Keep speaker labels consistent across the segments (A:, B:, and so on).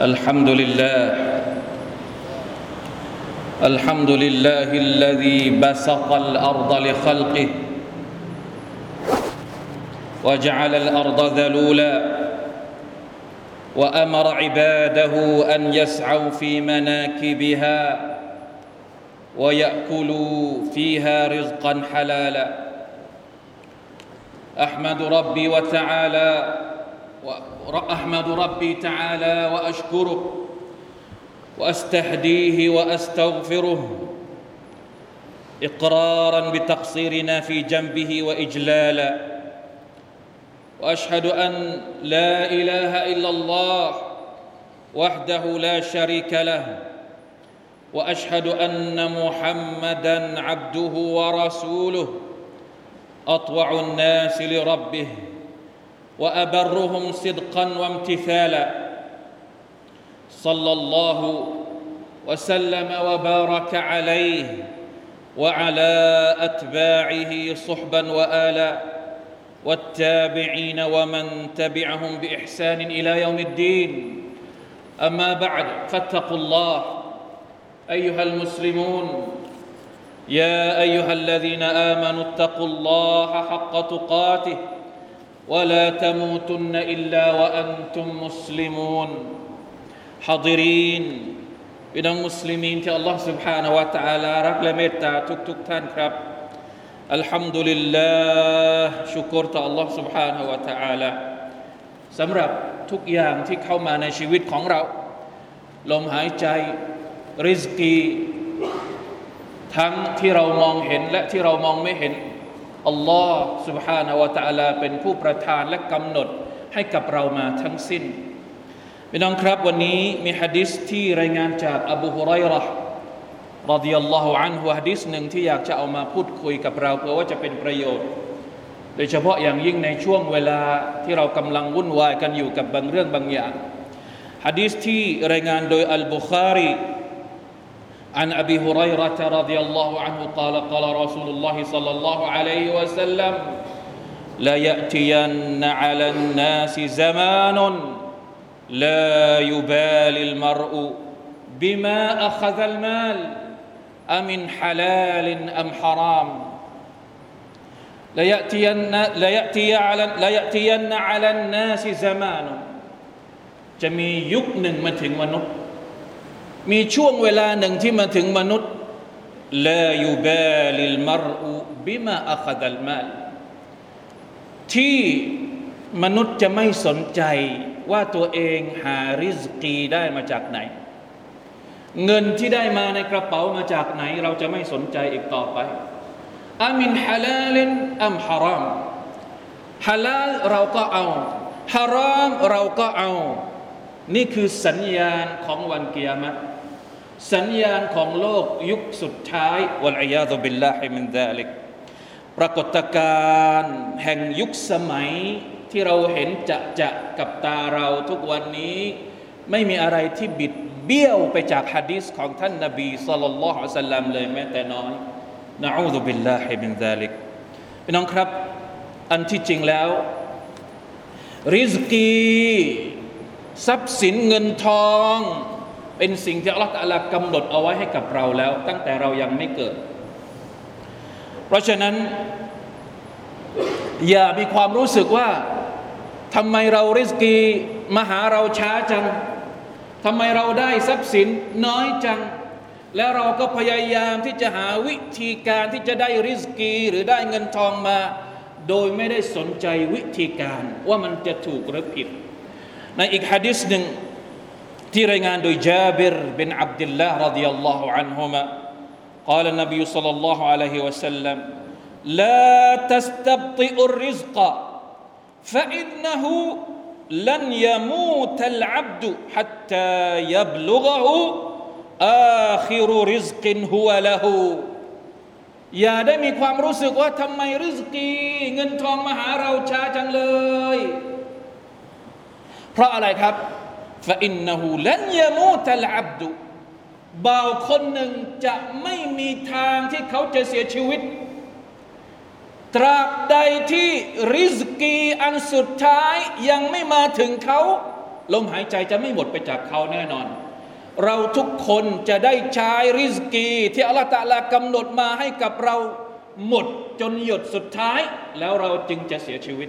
A: الحمد لله. الحمد لله الذي بسط الأرض لخلقه وجعل الأرض ذلولا وأمر عباده أن يسعوا في مناكبها ويأكلوا فيها رزقا حلالا. أحمد ربي وتعالى أحمد ربي تعالى وأشكره وأستهديه وأستغفره إقرارا بتقصيرنا في جنبه وإجلالا وأشهد أن لا إله إلا الله وحده لا شريك له وأشهد أن محمدا عبده ورسوله أطوع الناس لربه وأبرهم صدقا وامتثالا. صلى الله وسلم وبارك عليه وعلى أتباعه صحبا والا والتابعين ومن تبعهم بإحسان إلى يوم الدين. أما بعد فاتقوا الله أيها المسلمون يا أيها الذين آمنوا اتقوا الله حق تقاته. ولا تموتن الا وانتم مسلمون حاضرين พี่น้องมุสลิมีนที่อัลลอฮ์ سبحانه และ تعالى รักและเมตตาทุกๆท่านครับอัลฮัมดุลิลลาห์ชุกรต่อ Allah سبحانه และ تعالى สำหรับทุกอย่างที่เข้ามาในชีวิตของเรา ลมหายใจ ริสกี ทั้งที่เรามองเห็นและที่เรามองไม่เห็น อัลลอฮ์ سبحانه และ تعالى เป็นผู้ประทานและกำหนดให้กับเรามาทั้งสิ้นพี่น้องครับวันนี้มีฮะดิษที่รายงานจากอบูฮุไรรห์รดิยัลลอฮุอันฮุฮะดิษหนึ่งที่อยากจะเอามาพูดคุยกับเราเพื่อว่าจะเป็นประโยชน์ โดยเฉพาะอย่างยิ่งในช่วงเวลาที่เรากำลังวุ่นวายกันอยู่กับบางเรื่องบางอย่างฮะดิษที่รายงานโดยอัลบุคารี عن ابي هريره رضي الله عنه قال قال رسول الله صلى الله عليه وسلم لا ياتين على الناس زمان لا يبالي المرء بما اخذ المال امن حلال ام حرام لياتين لياتي على لياتين على الناس زمان จะมียุคหนึ่งมาถึงมนุษย์ มีช่วงเวลาหนึ่งที่มาถึงมนุษย์ลายูบาลิลมรอุบิมาอัคดัลมาลที่มนุษย์จะไม่สนใจว่าตัวเองหาริสกีได้มาจากไหน เงินที่ได้มาในกระเป๋ามาจากไหน เราจะไม่สนใจอีกต่อไปอามินฮาลาลินอัมฮารามฮาลาลเราก็เอาฮารามเราก็เอา นี่คือสัญญาณของวันเกิยามะสัญญาณของโลกยุคสุดท้ายวัลอยาตุบิลลาฮิมินดาลิกปรากฏการณ์แห่งยุคสมัยที่เราเห็นจะจะกับตาเราทุกวันนี้ ไม่มีอะไรที่บิดเบี้ยวไปจากฮะดีษของท่านนบีสัลลัลลอฮุอะสัลลัมเลยแม้แต่น้อยนะอูซุบิลลาฮิมินซาลิกพี่น้องครับ อันที่จริงแล้ว ริสกี ทรัพย์สินเงินทอง เป็นสิ่งที่อัลลอฮฺลากำหนดเอาไว้ให้กับเราแล้ว ตั้งแต่เรายังไม่เกิด เพราะฉะนั้น อย่ามีความรู้สึกว่าทำไมเราริสกีมาหาเราช้าจังทำไมเราได้ทรัพย์สินน้อยจัง แล้วเราก็พยายามที่จะหาวิธีการที่จะได้ริสกีหรือได้เงินทองมา โดยไม่ได้สนใจวิธีการว่ามันจะถูกหรือผิด ในอีกฮะดิษหนึ่งที่รายงานโดยจาบิรบินอับดุลลาห์รดิยัลลอฮุอันฮุมะ قال النبي صلى الله عليه وسلم لا تستبطئ الرزق فإنه لن يموت العبد حتى يبلغه آخر رزق هو له อย่าได้มีความรู้สึกว่าทำไมริสกี เงินทองมาหาเราช้าจังเลย เพราะอะไรครับฟาอินนหูลันยามูตลอับดุบ่าวคนหนึ่งจะไม่มีทางที่เขาจะเสียชีวิต ตราบใดที่ริสกีอันสุดท้ายยังไม่มาถึงเขาลมหายใจจะไม่หมดไปจากเขาแน่นอน เราทุกคนจะได้ใช้ริสกี ที่อัลตะลากำหนดมาให้กับเราหมดจนหยดสุดท้าย แล้วเราจึงจะเสียชีวิต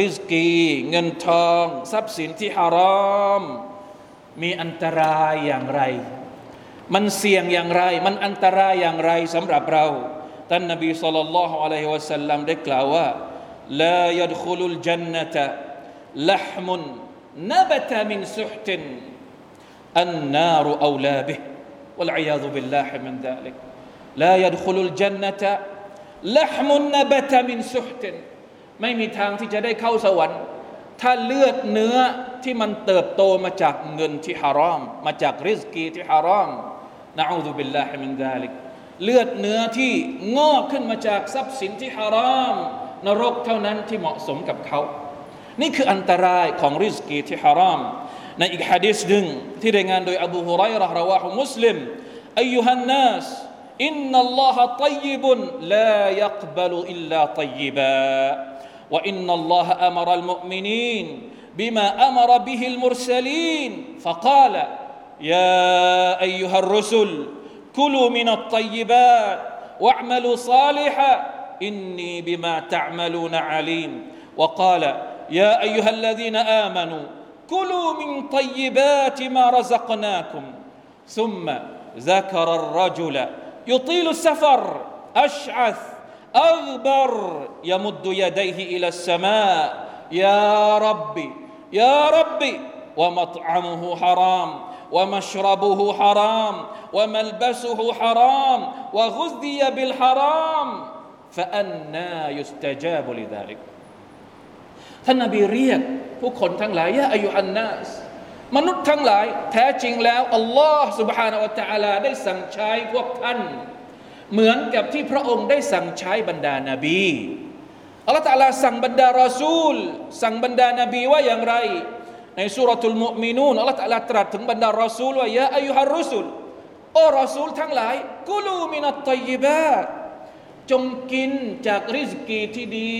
A: ริสกีเงินทอง ทรัพย์สินที่ฮาราม มีอันตรายอย่างไร มันเสี่ยงอย่างไร มันอันตรายอย่างไรสำหรับเราท่านนบีสุลต่านละฮ์อะลัยฮิวะสัลลัมได้กล่าวว่า لا يدخل الجنة لحم نبت من سحت النار أولى به والعياذ بالله من ذلك لا يدخل الجنة لحم نبت من سحت ไม่มีทางที่จะได้เข้าสวรรค์ ถ้าเลือดเนื้อที่มันเติบโตมาจากเงินที่ฮารอม มาจากริสกีที่ฮารอมنعوذ بالله من ذلكเลือดเนื้อที่งอกขึ้นมาจากทรัพย์สินที่ฮารอม นรกเท่านั้นที่เหมาะสมกับเขา นี่คืออันตรายของริสกีที่ฮารอม ในอีกฮะดิษหนึ่งที่รายงานโดยอบูฮุไรร์رواه مسلمอายุฮันนัสอินนัลลอฮะตัยบุนลายักบลุอิลลาตัยบา وإن الله أمر المؤمنين بما أمر به المرسلين. فقال يا أيها الرسل كلوا من الطيبات واعملوا صالحا إني بما تعملون عليم. وقال يا أيها الذين آمنوا كلوا من طيبات ما رزقناكم. ثم ذكر الرجل يطيل السفر أشعث أغبر يمد يديه إلى السماء يا ربي يا ربي ومطعمه حرام ومشربه حرام وملبسه حرام وغذي بالحرام فأنا يستجاب لذلك ท่านนบีเรียกผู้คนทั้งหลายยะอายุฮันนัสมนุษย์ทั้งหลาย แท้จริงแล้วอัลลอฮ์ سبحانه และ تعالى ได้สั่งใช้พวกท่าน เหมือนกับที่พระองค์ได้สั่งใช้บรรดานาบีอัลลอฮฺตะลาสั่งบรรดารอซูล สั่งบรรดานาบีว่าอย่างไร ในสุรทูลมุมินูนอัลลอฮฺตะลาตรัสถึงบรรดารอซูลว่ายะอายุฮารุสุลโอ้รอซูลทั้งหลายกุลูมินัตตยิบาจงกินจากริสกีที่ดี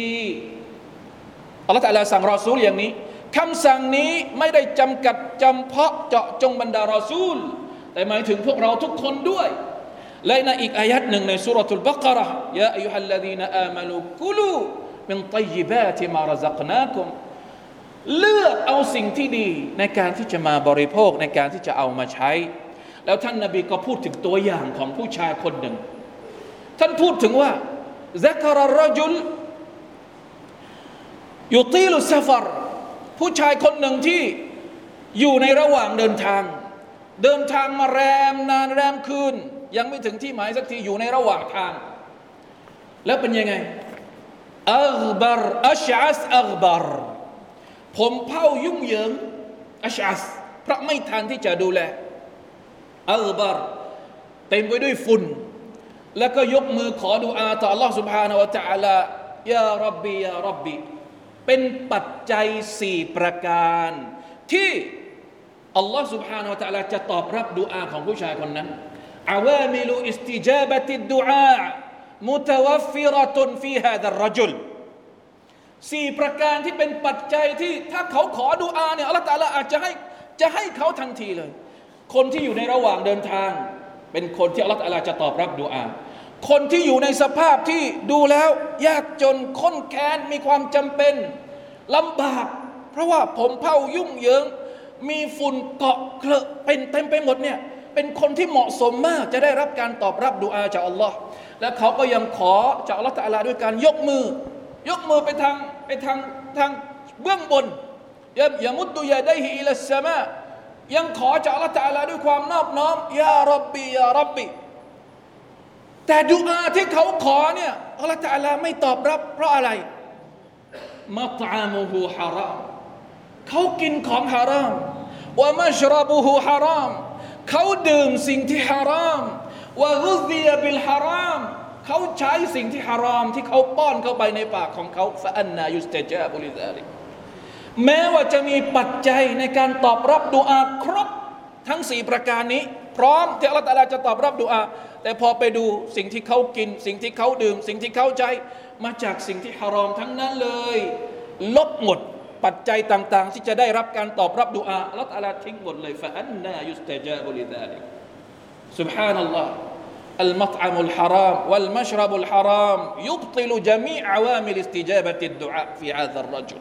A: อัลลอฮฺตะลาสั่งรอซูลอย่างนี้คำสั่งนี้ไม่ได้จำกัดจำเพาะเจาะจงบรรดารอซูล แต่หมายถึงพวกเราทุกคนด้วย และในอีกอายัดหนึ่งในสุรทูลบักระยาอายุฮัลลดีนอามานุกุลูมินตัยบาติมารัซักนาคุมเลือกเอาสิ่งที่ดีในการที่จะมาบริโภคในการที่จะเอามาใช้ แล้วท่านนาบีก็พูดถึงตัวอย่างของผู้ชายคนหนึ่ง ท่านพูดถึงว่าซักรรจุลยุตีลุสฟารผู้ชายคนหนึ่งที่อยู่ในระหว่างเดินทาง เดินทางมาแรมนานแรมคืน ยังไม่ถึงที่หมายสักทีอยู่ในระหว่างทาง แล้วเป็นยังไงอัลบารอัชอัสอัลบารผมเผายุ่งเหยิงอัชอัสเพราะไม่ทันที่จะดูแลอัลบารเต็มไปด้วยฝุ่น แล้วก็ยกมือขอดุอาต่อ Allah سبحانه และ تعالى ยารับบียารับบีเป็นปัจจัยสี่ประการ ที่อัลลอฮ์ سبحانه และ تعالى จะตอบรับดุอาของผู้ชายคนนั้น อาวามิลุอิสติจาบติดดุอามุตวฟิรตุนฟีฮาดัรจุลสี่ประการที่เป็นปัจจัยที่ถ้าเขาขอดุอาเนี่ยอัลลอฮฺตาลาอาจจะให้จะให้เขาทันทีเลย คนที่อยู่ในระหว่างเดินทาง เป็นคนที่อัลลอฮฺตาลาจะตอบรับดุอา คนที่อยู่ในสภาพที่ดูแล้วยากจนค้นแค้นมีความจำเป็นลำบาก เพราะว่าผมเผ่ายุ่งเหยิงมีฝุ่นเกาะเคลอะเป็นเต็มไปหมดเนี่ย เป็นคนที่เหมาะสมมากจะได้รับการตอบรับดุอาจากอัลลอฮ์และเขาก็ยังขอจากอัลลอฮ์ตะอลาด้วยการยกมือ ยกมือไปทางไปทางทางเบื้องบนยามุดดุยาได้ฮิอิลสมายังขอจากอัลลอฮ์ตะอลาด้วยความนอบน้อมยารับบียารับบีแต่ดุอาที่เขาขอเนี่ยอัลลอฮ์ตะอลาไม่ตอบรับ เพราะอะไรมัตอามุฮูฮารามเขากินของฮารามวะมัชรบุฮูฮาราม เขาดื่มสิ่งที่ฮารามวะกุซียบิลฮารามเขาใช้สิ่งที่ฮารามที่เขาป้อนเข้าไปในปากของเขาฟะอันนายุสเตจาบุลิซาลิแม้ว่าจะมีปัจจัยในการตอบรับดุอาครบทั้งสี่ประการนี้ พร้อมที่อัลลอฮฺจะตอบรับดุอาแต่พอไปดูสิ่งที่เขากิน สิ่งที่เขาดื่ม สิ่งที่เขาใช้มาจากสิ่งที่ฮารอมทั้งนั้นเลย ลบหมด ปัจจัยต่าง ๆ ที่จะได้รับการตอบรับดุอาอัลลอฮฺทิ้งหมดเลยฟะอันนายุสเตจาบุลิดาลิก سبحان الله المطعم الحرام والمشرب الحرام يبطل جميع عوامل استجابة الدعاء في هذا الرجل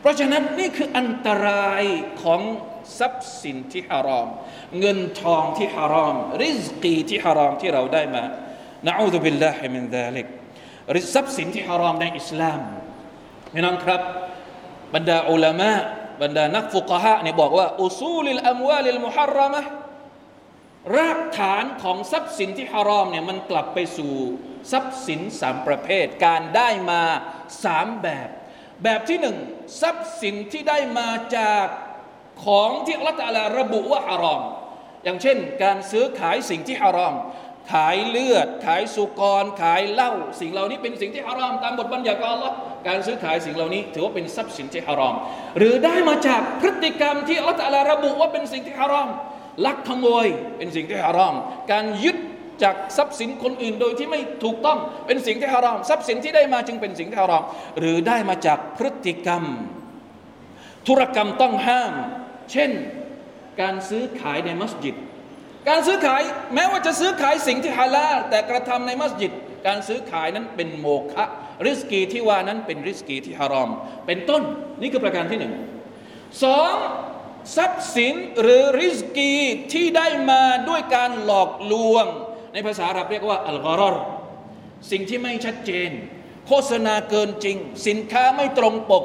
A: เพราะฉะนั้นนี่คืออันตรายของทรัพย์สินที่ฮารอม เงินทองที่ฮารอม ริสกีที่ฮารอมที่เราได้มานะอูซุบิลลาฮิมินซาลิกทรัพย์สินที่ฮารอมในอิสลามพี่น้องครับ บรรดาอุลามะบรรดานักฟุกฮะเนี่ยบอกว่าأصول الأموال المحرمةรากฐานของทรัพย์สินที่ฮารอมเนี่ยมันกลับไปสู่ทรัพย์สินสามประเภท การได้มาสามแบบ แบบที่หนึ่งทรัพย์สินที่ได้มาจากของที่อัลลอฮฺระบุว่าฮารอม อย่างเช่น การซื้อขายสิ่งที่ฮารอม ขายเลือด ขายสุกร ขายเหล้าสิ่งเหล่านี้เป็นสิ่งที่ฮารอมตามบทบัญญัติของอัลลอฮ์การซื้อขายสิ่งเหล่านี้ ถือว่าเป็นทรัพย์สินที่ฮารอม หรือได้มาจากพฤติกรรมที่อัลลอฮฺระบุว่าเป็นสิ่งที่ฮารอม ลักขโมยเป็นสิ่งที่ฮารอม การยึดจากทรัพย์สินคนอื่นโดยที่ไม่ถูกต้องเป็นสิ่งที่ฮารอม ทรัพย์สินที่ได้มาจึงเป็นสิ่งที่ฮารอม หรือได้มาจากพฤติกรรม ธุรกรรมต้องห้าม เช่น การซื้อขายในมัสยิด การซื้อขายแม้ว่าจะซื้อขายสิ่งที่ฮาลาลแต่กระทำในมัสยิด การซื้อขายนั้นเป็นโมฆะริสกีที่ว่านั้นเป็นริสกีที่ฮารอม เป็นต้นนี่คือประการที่หนึ่งสองทรัพย์สินหรือริสกีที่ได้มาด้วยการหลอกลวง ในภาษาอาหรับเรียกว่าอัลกอรอรสิ่งที่ไม่ชัดเจน โฆษณาเกินจริง สินค้าไม่ตรงปก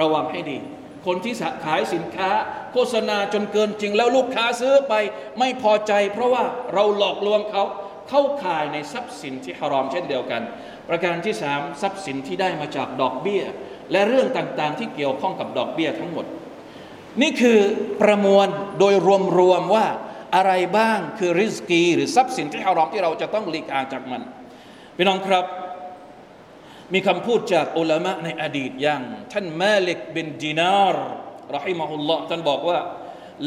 A: ระวังให้ดี คนที่ขายสินค้า โฆษณาจนเกินจริง แล้วลูกค้าซื้อไปไม่พอใจ เพราะว่าเราหลอกลวงเขาเข้าข่ายในทรัพย์สินที่ฮารอมเช่นเดียวกัน ประการที่สามทรัพย์สินที่ได้มาจากดอกเบี้ย และเรื่องต่างๆ ที่เกี่ยวข้องกับดอกเบี้ยทั้งหมด นี่คือประมวลโดยรวมๆว่าอะไรบ้างคือริสกี หรือทรัพย์สินที่ฮารอมที่เราจะต้องหลีกห่างจากมันพี่น้องครับ มีคำพูดจากอุลามะในอดีตอย่างท่านมาลิกบินดินาร์รหิมะฮุลลอฮ์ท่านบอกว่า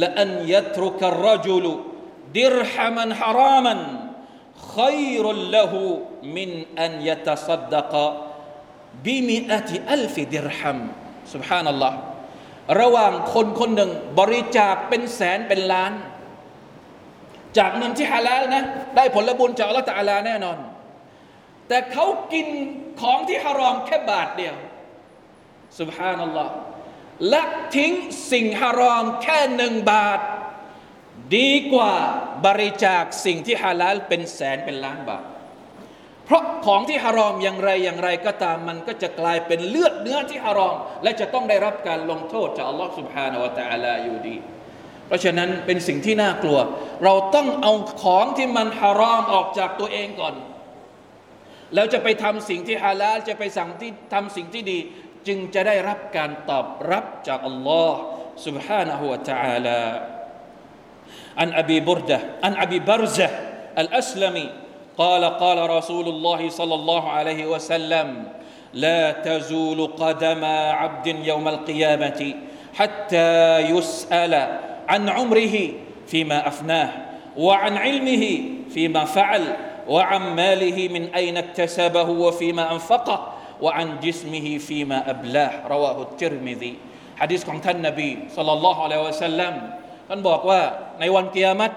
A: ละอันยัตรุกรรจุลดิรฮามันฮารามัน خير له من أن يتصدق بمئة ألف درهم سبحان الله ระหว่างคนคนหนึ่งบริจาคเป็นแสนเป็นล้าน จากเงินที่ฮาลาลนะ ได้ผลบุญจากอัลลอฮฺตะอาลาแน่นอน แต่เขากินของที่ฮารอมแค่บาทเดียวสุบฮานัลลอฮ์ละทิ้งสิ่งฮารอมแค่หนึ่งบาท ดีกว่าบริจาคสิ่งที่ฮาลาลเป็นแสนเป็นล้านบาท เพราะของที่ฮารอมอย่างไรอย่างไรก็ตามมันก็จะกลายเป็นเลือดเนื้อที่ฮารอม และจะต้องได้รับการลงโทษจากอัลลอฮ์ سبحانه และ تعالى อยู่ดี เพราะฉะนั้นเป็นสิ่งที่น่ากลัว เราต้องเอาของที่มันฮารอมออกจากตัวเองก่อน แล้วจะไปทำสิ่งที่ฮาลาลจะไปสั่งที่ทำสิ่งที่ดี จึงจะได้รับการตอบรับจากอัลลอฮ์ سبحانه และ تعالى عن أبي بردة عن أبي برزة الأسلمي قال قال رسول الله صلى الله عليه وسلم لا تزول قدم عبد يوم القيامة حتى يسأل عن عمره فيما أفناه وعن علمه فيما فعل وعن ماله من أين اكتسبه وفيما أنفقه وعن جسمه فيما أبلاه رواه الترمذي حديث عن النبي صلى الله عليه وسلم ท่านบอกว่าในวันเกียรติ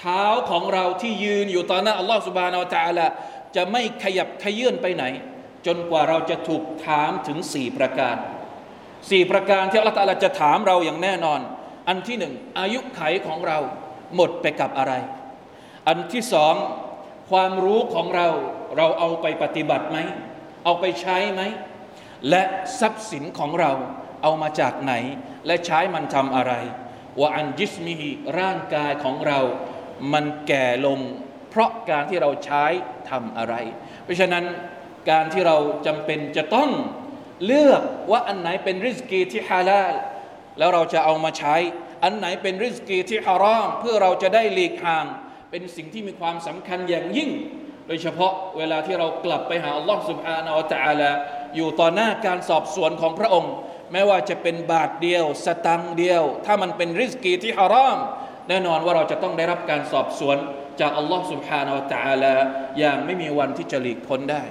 A: เท้าของเราที่ยืนอยู่ต่อหน้าอัลลอฮฺสุบานอัลตะลาจะไม่ขยับขยื่นไปไหน จนกว่าเราจะถูกถามถึงสี่ประการสี่ประการที่อัลลอฮฺตะลาจะถามเราอย่างแน่นอน อันที่หนึ่งอายุไขของเราหมดไปกับอะไร อันที่สอง ความรู้ของเราเราเอาไปปฏิบัติไหม เอาไปใช้ไหม และทรัพย์สินของเราเอามาจากไหน และใช้มันทำอะไรว่าอันจิสมิฮีร่างกายของเรา มันแก่ลง เพราะการที่เราใช้ทำอะไร เพราะฉะนั้นการที่เราจำเป็นจะต้องเลือกว่าอันไหนเป็นริสกีที่ฮาลาลแล้วเราจะเอามาใช้ อันไหนเป็นริสกีที่ฮารอมเพื่อเราจะได้หลีกห่าง เป็นสิ่งที่มีความสำคัญอย่างยิ่ง โดยเฉพาะเวลาที่เรากลับไปหาอัลลอฮ์ سبحانه และ تعالى อยู่ต่อหน้าการสอบสวนของพระองค์ แม้ว่าจะเป็นบาทเดียว สตังค์เดียว ถ้ามันเป็นริสกีที่ฮารอม แน่นอนว่าเราจะต้องได้รับการสอบสวนจากอัลลอฮ์ سبحانه และ تعالى อย่างไม่มีวันที่จะหลีกพ้นได้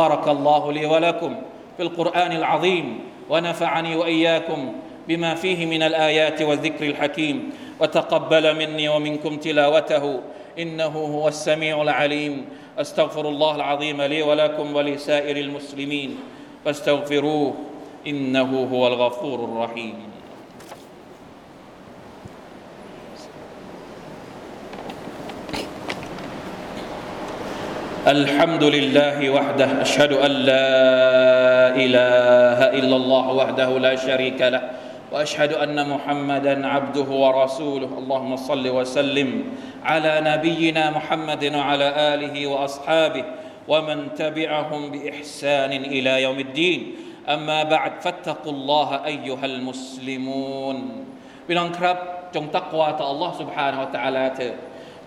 A: بارك الله لي ولكم في القرآن العظيم ونفعني وإياكم بما فيه من الآيات والذكر الحكيم وتقبل مني ومنكم تلاوته إنه هو السميع العليم. أستغفر الله العظيم لي ولكم ولسائر المسلمين. فاستغفروه إنه هو الغفور الرحيم. الحمد لله وحده أشهد أن لا إله إلا الله وحده لا شريك له. وأشهد أن محمدا عبده ورسوله اللهم صل وسلم على نبينا محمد وعلى آله وأصحابه ومن تبعهم بإحسان إلى يوم الدين أما بعد فاتقوا الله أيها المسلمون พี่น้องครับจงตักวาต่อ Allah سبحانه และ تعالى เถิด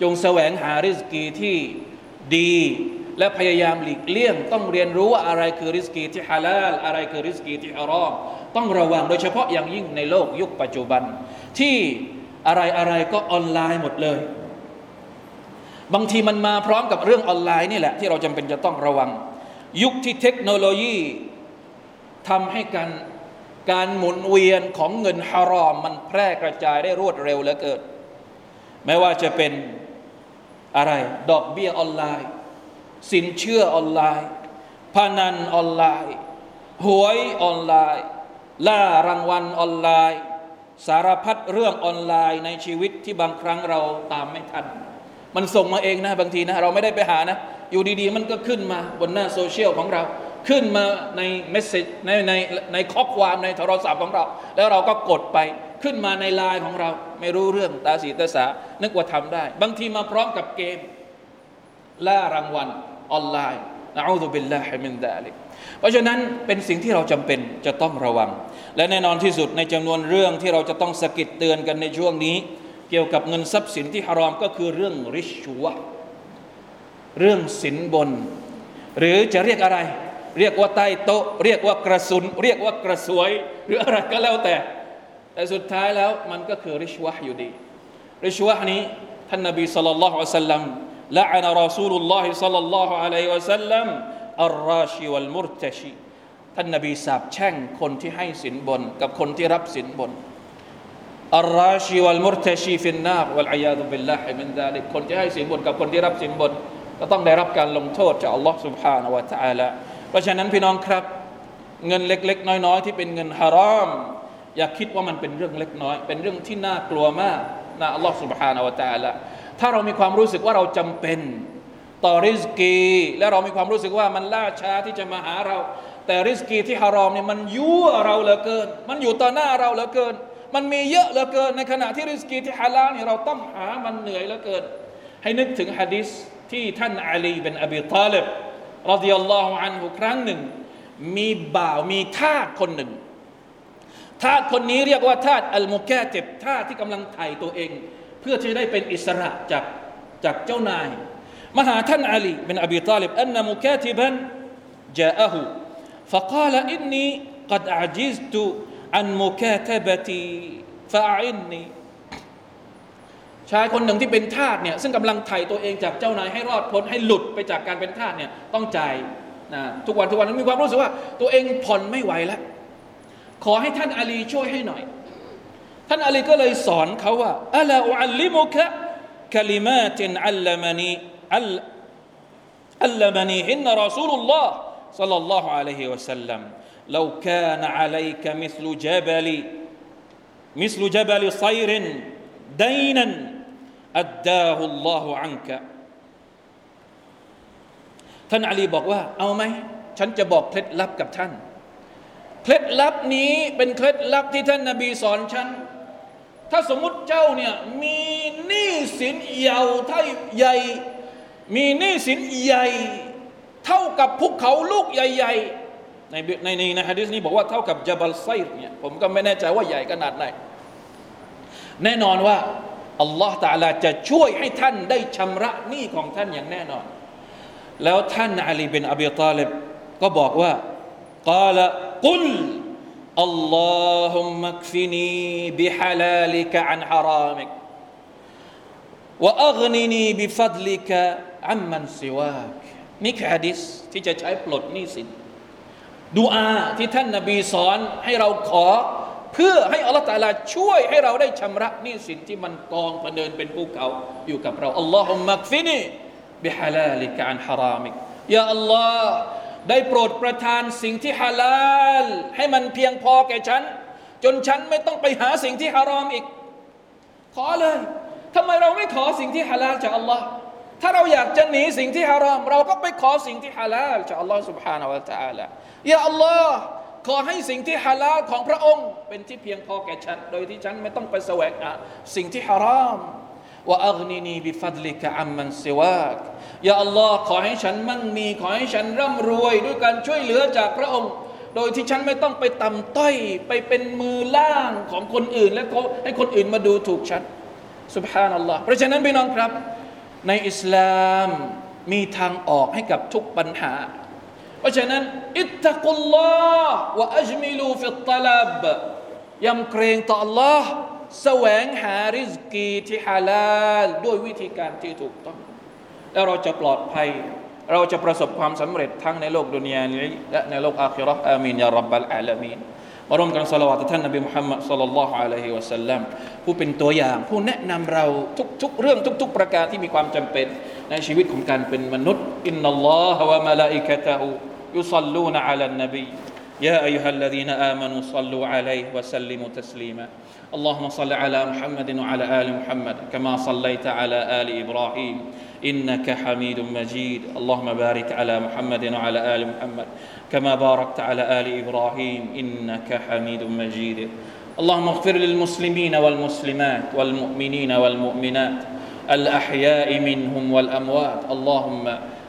A: จงแสวงหาริสกีที่ดี และพยายามหลีกเลี่ยง ต้องเรียนรู้ว่าอะไรคือริสกีที่ฮาลาลอะไรคือริสกีที่ฮารอมต้องระวังโดยเฉพาะอย่างยิ่งในโลกยุคปัจจุบัน ที่อะไรอะไรก็ออนไลน์หมดเลย บางทีมันมาพร้อมกับเรื่องออนไลน์นี่แหละ ที่เราจำเป็นจะต้องระวัง ยุคที่เทคโนโลยีทำให้การการหมุนเวียนของเงินฮารอม มันแพร่กระจายได้รวดเร็วเหลือเกินไม่ว่าจะเป็นอะไรดอกเบี้ยออนไลน์ สินเชื่อออนไลน์พนันออนไลน์หวยออนไลน์ ล่ารางวัลออนไลน์ สารพัดเรื่องออนไลน์ในชีวิตที่บางครั้งเราตามไม่ทัน มันส่งมาเองนะบางทีนะ เราไม่ได้ไปหานะ อยู่ดีๆ มันก็ขึ้นมาบนหน้าโซเชียลของเรา ขึ้นมาใน message ในในในข้อความในโทรศัพท์ของเรา แล้วเราก็กดไปขึ้นมาในไลน์ของเรา ไม่รู้เรื่องตาสีตาสานึกว่าทำได้ บางทีมาพร้อมกับเกม ล่ารางวัล ออนไลน์نعوذ بالله من ذلكเพราะฉะนั้นเป็นสิ่งที่เราจำเป็นจะต้องระวัง และแน่นอนที่สุดในจำนวนเรื่องที่เราจะต้องสะกิดเตือนกันในช่วงนี้ เกี่ยวกับเงินทรัพย์สินที่ฮารอมก็คือเรื่องริชวะเรื่องสินบน หรือจะเรียกอะไร เรียกว่าใต้โต๊ะ เรียกว่ากระสุน เรียกว่ากระสวย หรืออะไรก็แล้วแต่ แต่สุดท้ายแล้วมันก็คือริชวะอยู่ดีرشوة นี้ท่านนบีสัลลัลล อฮุอะลัยฮิวะสัลลัม لعن رسول الله صلى الله عليه وسلم الراشي والمرتشي ท่านนบีสาบแช่งคนที่ให้สินบน กับคนที่รับสินบนอัลราชีวัลมุรตชีฟินนาบวัลอยาดุบิลลาฮิมินดาลิกคนที่ให้สินบนกับคนที่รับสินบน ก็ต้องได้รับการลงโทษจากอัลลอฮ์ سبحانه และ تعالى เพราะฉะนั้นพี่น้องครับ เงินเล็กๆ น้อยๆ ที่เป็นเงินฮารอม อย่าคิดว่ามันเป็นเรื่องเล็กน้อย เป็นเรื่องที่น่ากลัวมากนะอัลลอฮ์ سبحانه และ تعالى ถ้าเรามีความรู้สึกว่าเราจำเป็น ต่อริสกี และเรามีความรู้สึกว่ามันล่าช้าที่จะมาหาเรา แต่ริสกีที่ฮารอมเนี่ยมันยั่วเราเหลือเกิน มันอยู่ต่อหน้าเราเหลือเกิน มันมีเยอะเหลือเกิน ในขณะที่ริสกีที่ฮาลาลเนี่ยเราต้องหามันเหนื่อยเหลือเกิน ให้นึกถึงฮะดิษที่ท่านอาลีเป็นอบีตาลิบรดิยัลลอฮุอันฮุครั้งหนึ่ง มีบ่าวมีทาสคนหนึ่งทาสคนนี้เรียกว่าทาสอัลมุกเจ็บทาสที่กำลังไถ่ตัวเอง เพื่อที่จะได้เป็นอิสระจากจากเจ้านายมาหาท่านอาลีเป็นอบีตาลิบอันนมุกาติบัน جاءه فقال إني قد عجزت عن مكاتبتي فأعني ชายคนหนึ่งที่เป็นทาสเนี่ยซึ่งกำลังไถ่ตัวเองจากเจ้านายให้รอดพ้นให้หลุดไปจากการเป็นทาสเนี่ยต้องจ่ายนะทุกวันทุกวันมีความรู้สึกว่า ตัวเองผ่อนไม่ไหวแล้ว ขอให้ท่านอาลีช่วยให้หน่อย ท่านอาลีก็เลยสอนเขาว่าอัลาอุอัลลิมุกะคลิมาตินอัลลมนีอัลอัลลมนีฮินรอซูลุลลอฮ์ صلى الله عليه وسلم لو كان عليك مثل جبل مثل جبل صير دينا أداه الله عنك ท่านอาลีบอกว่า เอาไหม ฉันจะบอกเคล็ดลับกับท่าน เคล็ดลับนี้เป็นเคล็ดลับที่ท่านนาบีสอนฉัน ถ้าสมมุติเจ้าเนี่ยมีหนี้สินยาวเท่าใหญ่ มีหนี้สินใหญ่ เท่ากับภูเขาลูกใหญ่ ๆ ในในในในฮะดิษนี้บอกว่าเท่ากับจับลไซร์เนี่ยผมก็ไม่แน่ใจว่าใหญ่ขนาดไหน แน่นอนว่าอัลลอฮ์ตาลาจะช่วยให้ท่านได้ชำระหนี้ของท่านอย่างแน่นอน แล้วท่านอาลีบินอบีตาลิบก็บอกว่ากาลกุล าลิกอันฮารามิก وأغنني بفضلك عمن سواك นี่คือฮะดิษที่จะใช้ปลดหนี้สินดูอาที่ท่านนบีสอนให้เราขอ เพื่อให้อัลลอฮฺตาลาช่วยให้เราได้ชำระหนี้สินที่มันกองประเดินเป็นภูเขาอยู่กับเราอัลลอฮุมักฟินีบิฮาลาลิกอันฮารามิกยาอัลลอฮ์ ได้โปรดประทานสิ่งที่ฮาลาล ให้มันเพียงพอแก่ฉัน จนฉันไม่ต้องไปหาสิ่งที่ฮารอมอีก ขอเลยทำไมเราไม่ขอสิ่งที่ฮาลาลจากอัลลอฮ์ถ้าเราอยากจะหนีสิ่งที่ฮารอม เราก็ไปขอสิ่งที่ฮาลาลจากอัลลอฮ์ سبحانه และ تعالى ยาอัลลอฮ์ขอให้สิ่งที่ฮาลาลของพระองค์ เป็นที่เพียงพอแก่ฉัน โดยที่ฉันไม่ต้องไปแสวงหาสิ่งที่ฮารอม وأغنني بفضلك عمن سواك يا الله ขอให้ฉันมั่งมี ขอให้ฉันร่ำรวย ด้วยการช่วยเหลือจากพระองค์ โดยที่ฉันไม่ต้องไปต่ำต้อย ไปเป็นมือล่างของคนอื่น และให้คนอื่นมาดูถูกฉันسبحان الله เพราะฉะนั้นพี่น้องครับ ในอิสลามมีทางออกให้กับทุกปัญหา เพราะฉะนั้น اتقوا الله وأجملوا في الطلبยำเกรงต่อ Allah แสวงหาริสกีที่ฮาลาลด้วยวิธีการที่ถูกต้อง แล้วเราจะปลอดภัย เราจะประสบความสำเร็จทั้งในโลกดุนยานี้และในโลกอาคิรออามีนยารับบัลอาลามีนมาร่วมกันสละวัต่ท่านนบีมุฮัมมัดสลลัลลอฮุอะลัยฮิวะสัลลัมผู้เป็นตัวอย่าง ผู้แนะนำเราทุกๆเรื่องทุก ๆ ประการที่มีความจำเป็นในชีวิตของการเป็นมนุษย์อินนัลลอฮะวะมะลาอิกะตะฮูยุซัลลูนอะลันนบียาอัยฮัลลดีนอามานุซัลลูอะลัยฮิวะสัลลิมุตัสลีมา اللهم صل على محمد وعلى آل محمد كما صليت على آل إبراهيم إنك حميد مجيد. اللهم بارك على محمد وعلى آل محمد كما باركت على آل إبراهيم إنك حميد مجيد. اللهم اغفر للمسلمين والمسلمات والمؤمنين والمؤمنات الأحياء منهم والأموات. اللهم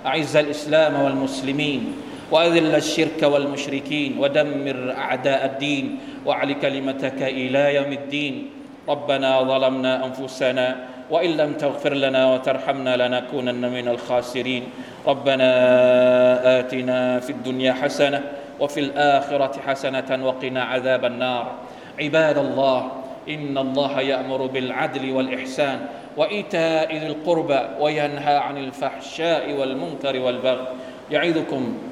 A: أعز الإسلام والمسلمين وأذل الشرك والمشركين ودمر أعداء الدين وأعل كلمتك إلى يوم الدين. ربنا ظلمنا أنفسنا وإن لم تغفر لنا وترحمنا لنكونن من الخاسرين. ربنا آتنا في الدنيا حسنة وفي الآخرة حسنة وقنا عذاب النار. عباد الله إن الله يأمر بالعدل والإحسان وإيتاء ذي القربى وينهى عن الفحشاء والمنكر والبغي. يعظكم